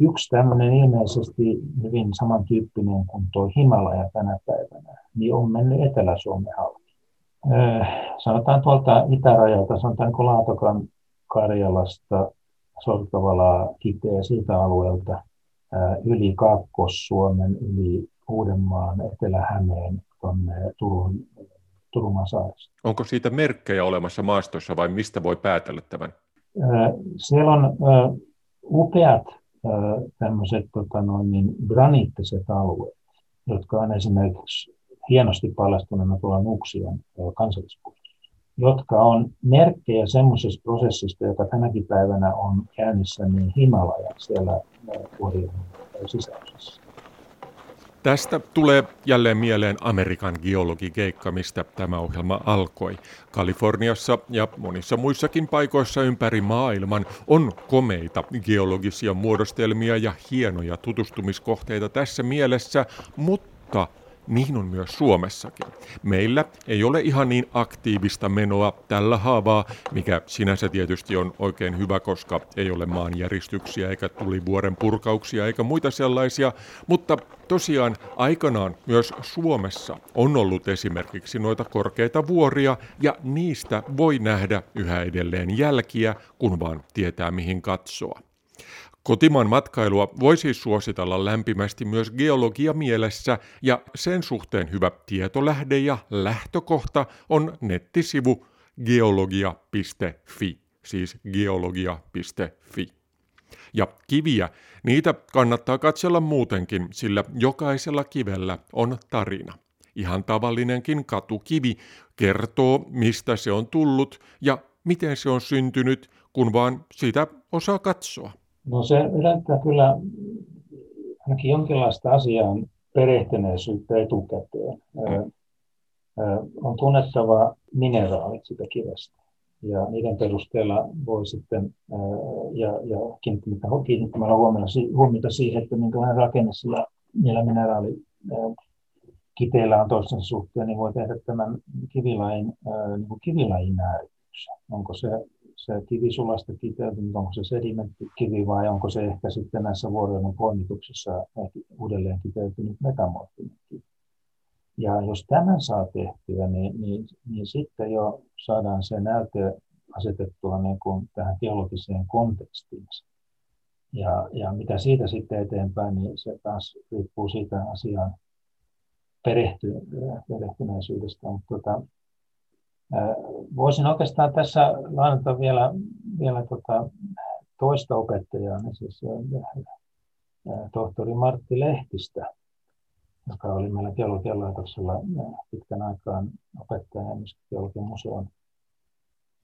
Speaker 1: Yksi tämmöinen ilmeisesti hyvin samantyyppinen kuin tuo Himalaja tänä päivänä, niin on mennyt Etelä-Suomen halki. Öö, sanotaan tuolta itärajalta, sanotaan niin Laatokan Karjalasta, Sortavalaa, Kiteä siltä alueelta yli Kaakkois-Suomen, yli Uudenmaan, Etelä-Hämeen, tuonne Turun, Turun saaresta.
Speaker 2: Onko siitä merkkejä olemassa maastossa vai mistä voi päätellä tämän?
Speaker 1: Siellä on upeat tämmöiset tota noin, niin graniittiset alueet, jotka on esimerkiksi hienosti paljastuneena tuolla Nuksian kansallispuistossa, jotka on merkkejä semmoisesta prosessista, joka tänäkin päivänä on käynnissä niin Himalaja siellä vuorien sisäosassa.
Speaker 2: Tästä tulee jälleen mieleen Amerikan geologikeikka, mistä tämä ohjelma alkoi. Kaliforniassa ja monissa muissakin paikoissa ympäri maailman on komeita geologisia muodostelmia ja hienoja tutustumiskohteita tässä mielessä, mutta niin on myös Suomessakin. Meillä ei ole ihan niin aktiivista menoa tällä haavaa, mikä sinänsä tietysti on oikein hyvä, koska ei ole maanjäristyksiä eikä tulivuoren purkauksia eikä muita sellaisia, mutta tosiaan aikanaan myös Suomessa on ollut esimerkiksi noita korkeita vuoria ja niistä voi nähdä yhä edelleen jälkiä, kun vaan tietää mihin katsoa. Kotimaan matkailua voi siis suositella lämpimästi myös geologia mielessä ja sen suhteen hyvä tietolähde ja lähtökohta on nettisivu geologia.fi, siis geologia.fi. Ja kiviä, niitä kannattaa katsella muutenkin, sillä jokaisella kivellä on tarina. Ihan tavallinenkin katukivi kertoo, mistä se on tullut ja miten se on syntynyt, kun vaan sitä osaa katsoa.
Speaker 1: No se edellyttää kyllä ainakin jonkinlaista asiaan perehtyneisyyttä etukäteen. On tunnettava mineraalit sitä kivestä. Ja niiden perusteella voi sitten, ja, ja kiinnittämällä huomiota siihen, että minkälainen rakenne sillä niillä mineraali kiteillä on toistensa suhteen, niin voi tehdä tämän kivilain, niin kivilajin määrityksen. Onko se se kivisulasta kiteytynyt, onko se sedimenttikivi vai onko se ehkä sitten näissä vuorojen poimituksissa uudelleen kiteytynyt metamorfinen kivi. Ja jos tämän saa tehtyä, niin, niin, niin sitten jo saadaan se näyte asetettua niin kuin tähän geologiseen kontekstiin. Ja, ja mitä siitä sitten eteenpäin, niin se taas riippuu siitä asiaan perehty, perehtyneisyydestä. Mutta tota, Voisin oikeastaan tässä lainata vielä, vielä tota toista opettajaa, niin siis tohtori Martti Lehtistä, joka oli meillä geologian laitoksella pitkän aikaan opettajana ja geologian museon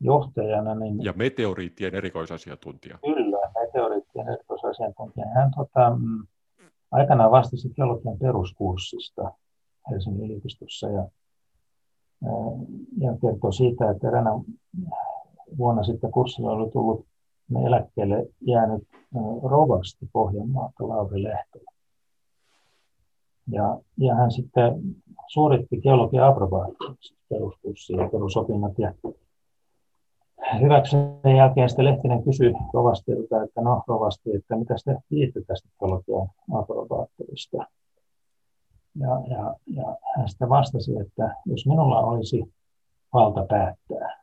Speaker 1: johtajana. Niin,
Speaker 2: ja meteoriittien erikoisasiantuntija.
Speaker 1: Kyllä, meteoriittien erikoisasiantuntija. Hän tota, mm, aikanaan vastasi geologian peruskurssista Helsingin yliopistossa ja ja kertoo siitä, että eräänä vuonna sitten kurssilla oli tullut eläkkeelle jäänyt rovasti Pohjanmaalta Lauri Lehtola. Ja, ja hän sitten suoritti geologian aprobaation peruskurssia ja perusopinnot. Ja hyväksyneen jälkeen sitten Lehtinen kysyi rovastilta, että no rovasti, että mitä te tästä geologian aprobaattorista. Ja, ja, ja hän sitten vastasi, että jos minulla olisi valta päättää,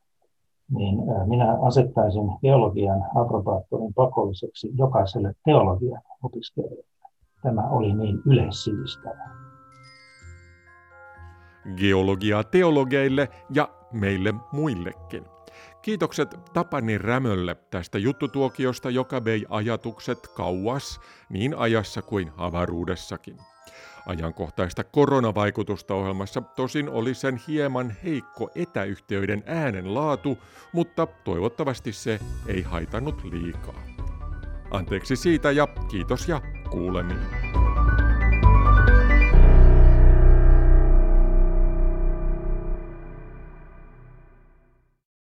Speaker 1: niin minä asettaisin teologian aprobaattorin pakolliseksi jokaiselle teologian opiskelijalle. Tämä oli niin yleissivistävä.
Speaker 2: Geologia teologeille ja meille muillekin. Kiitokset Tapani Rämölle tästä juttutuokiosta, joka vei ajatukset kauas niin ajassa kuin avaruudessakin. Ajankohtaista koronavaikutusta ohjelmassa tosin oli sen hieman heikko etäyhteyden äänen laatu, mutta toivottavasti se ei haitannut liikaa. Anteeksi siitä ja kiitos ja kuulemiin.